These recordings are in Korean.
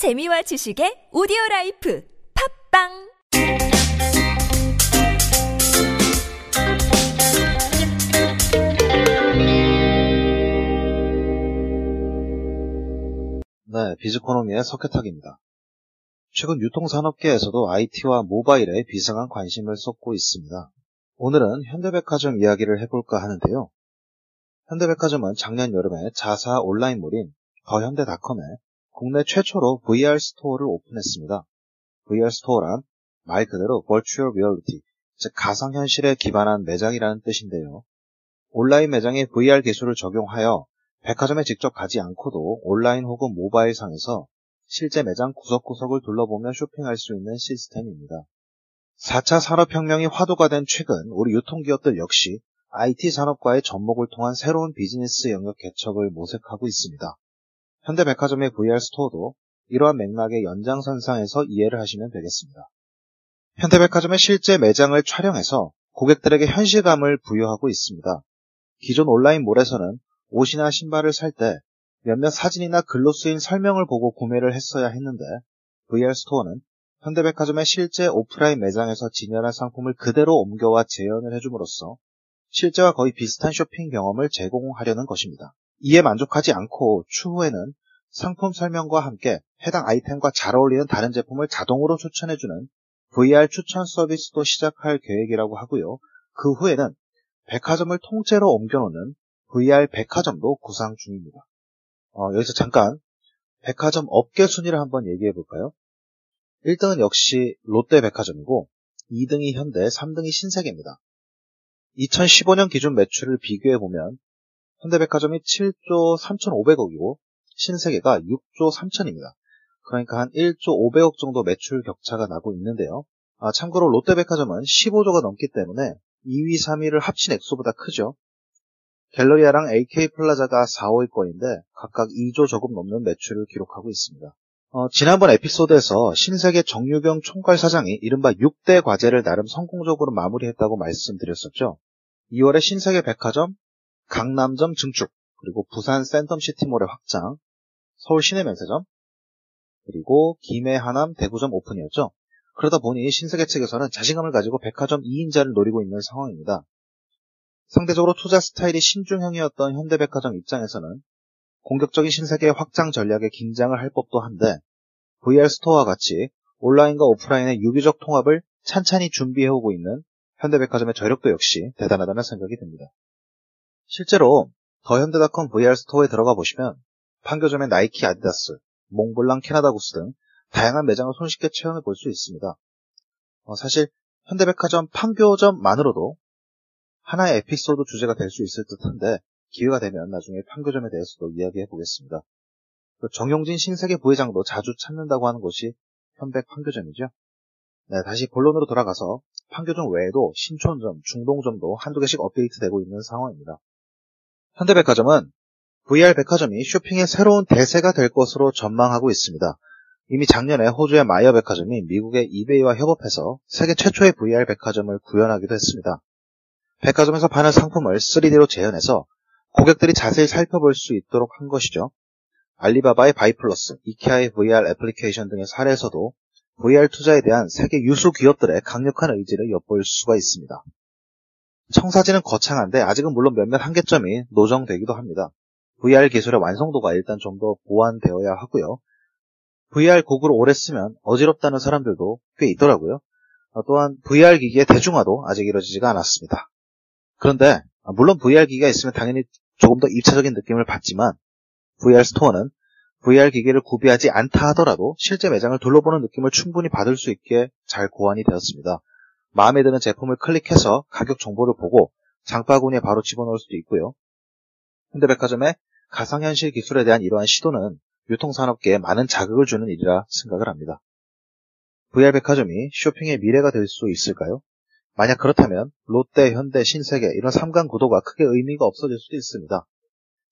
재미와 지식의 오디오 라이프 팟빵 네, 비즈코노미의 석회탁입니다. 최근 유통산업계에서도 IT와 모바일에 비상한 관심을 쏟고 있습니다. 오늘은 현대백화점 이야기를 해볼까 하는데요. 현대백화점은 작년 여름에 자사 온라인몰인 더현대닷컴에 국내 최초로 VR 스토어를 오픈했습니다. VR 스토어란 말 그대로 Virtual Reality, 즉 가상현실에 기반한 매장이라는 뜻인데요. 온라인 매장에 VR 기술을 적용하여 백화점에 직접 가지 않고도 온라인 혹은 모바일 상에서 실제 매장 구석구석을 둘러보며 쇼핑할 수 있는 시스템입니다. 4차 산업혁명이 화두가 된 최근 우리 유통기업들 역시 IT 산업과의 접목을 통한 새로운 비즈니스 영역 개척을 모색하고 있습니다. 현대백화점의 VR 스토어도 이러한 맥락의 연장선상에서 이해를 하시면 되겠습니다. 현대백화점의 실제 매장을 촬영해서 고객들에게 현실감을 부여하고 있습니다. 기존 온라인몰에서는 옷이나 신발을 살 때 몇몇 사진이나 글로 쓰인 설명을 보고 구매를 했어야 했는데 VR 스토어는 현대백화점의 실제 오프라인 매장에서 진열한 상품을 그대로 옮겨와 재현을 해줌으로써 실제와 거의 비슷한 쇼핑 경험을 제공하려는 것입니다. 이에 만족하지 않고 추후에는 상품 설명과 함께 해당 아이템과 잘 어울리는 다른 제품을 자동으로 추천해주는 VR 추천 서비스도 시작할 계획이라고 하고요. 그 후에는 백화점을 통째로 옮겨놓는 VR 백화점도 구상 중입니다. 어, 여기서 잠깐 백화점 업계 순위를 한번 얘기해 볼까요? 1등은 역시 롯데백화점이고 2등이 현대, 3등이 신세계입니다. 2015년 기준 매출을 비교해 보면 현대백화점이 7조 3,500억이고 신세계가 6조 3천입니다. 그러니까 한 1조 500억 정도 매출 격차가 나고 있는데요. 아, 참고로 롯데백화점은 15조가 넘기 때문에 2위, 3위를 합친 액수보다 크죠. 갤러리아랑 AK 플라자가 4, 5위 권인데 각각 2조 조금 넘는 매출을 기록하고 있습니다. 어, 지난번 에피소드에서 신세계 정유경 총괄 사장이 이른바 6대 과제를 나름 성공적으로 마무리했다고 말씀드렸었죠. 2월에 신세계 백화점, 강남점 증축, 그리고 부산 센텀시티몰의 확장, 서울 시내 면세점, 그리고 김해 하남 대구점 오픈이었죠. 그러다 보니 신세계 측에서는 자신감을 가지고 백화점 2인자를 노리고 있는 상황입니다. 상대적으로 투자 스타일이 신중형이었던 현대백화점 입장에서는 공격적인 신세계 확장 전략에 긴장을 할 법도 한데 VR 스토어와 같이 온라인과 오프라인의 유기적 통합을 찬찬히 준비해오고 있는 현대백화점의 저력도 역시 대단하다는 생각이 듭니다. 실제로 더현대닷컴 VR 스토어에 들어가 보시면 판교점의 나이키, 아디다스, 몽블랑, 캐나다구스 등 다양한 매장을 손쉽게 체험해 볼 수 있습니다. 어, 사실 현대백화점 판교점만으로도 하나의 에피소드 주제가 될 수 있을 듯한데 기회가 되면 나중에 판교점에 대해서도 이야기해 보겠습니다. 정용진 신세계 부회장도 자주 찾는다고 하는 곳이 현백 판교점이죠. 네, 다시 본론으로 돌아가서 판교점 외에도 신촌점, 중동점도 한두 개씩 업데이트되고 있는 상황입니다. 현대백화점은 VR 백화점이 쇼핑의 새로운 대세가 될 것으로 전망하고 있습니다. 이미 작년에 호주의 마이어 백화점이 미국의 이베이와 협업해서 세계 최초의 VR 백화점을 구현하기도 했습니다. 백화점에서 파는 상품을 3D로 재현해서 고객들이 자세히 살펴볼 수 있도록 한 것이죠. 알리바바의 바이플러스, 이케아의 VR 애플리케이션 등의 사례에서도 VR 투자에 대한 세계 유수 기업들의 강력한 의지를 엿볼 수가 있습니다. 청사진은 거창한데 아직은 물론 몇몇 한계점이 노정되기도 합니다. VR 기술의 완성도가 일단 좀 더 보완되어야 하고요. VR 고글을 오래 쓰면 어지럽다는 사람들도 꽤 있더라고요. 또한 VR 기기의 대중화도 아직 이루어지지가 않았습니다. 그런데 물론 VR 기기가 있으면 당연히 조금 더 입체적인 느낌을 받지만 VR 스토어는 VR 기기를 구비하지 않다 하더라도 실제 매장을 둘러보는 느낌을 충분히 받을 수 있게 잘 고안이 되었습니다. 마음에 드는 제품을 클릭해서 가격 정보를 보고 장바구니에 바로 집어넣을 수도 있고요. 현대백화점의 가상현실 기술에 대한 이러한 시도는 유통산업계에 많은 자극을 주는 일이라 생각을 합니다. VR 백화점이 쇼핑의 미래가 될 수 있을까요? 만약 그렇다면 롯데, 현대, 신세계 이런 3강 구도가 크게 의미가 없어질 수도 있습니다.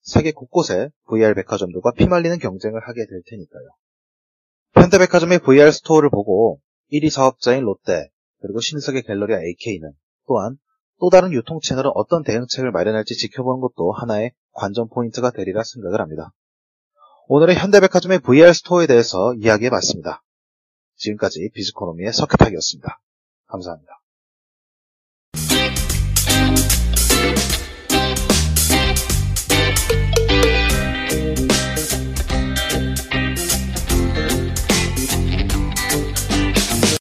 세계 곳곳에 VR 백화점들과 피말리는 경쟁을 하게 될 테니까요. 현대백화점의 VR 스토어를 보고 1위 사업자인 롯데, 그리고 신세계 갤러리아 AK는 또한 또 다른 유통 채널은 어떤 대응책을 마련할지 지켜보는 것도 하나의 관전 포인트가 되리라 생각을 합니다. 오늘의 현대백화점의 VR 스토어에 대해서 이야기해 봤습니다. 지금까지 비즈코노미의 석혜탁이었습니다. 감사합니다.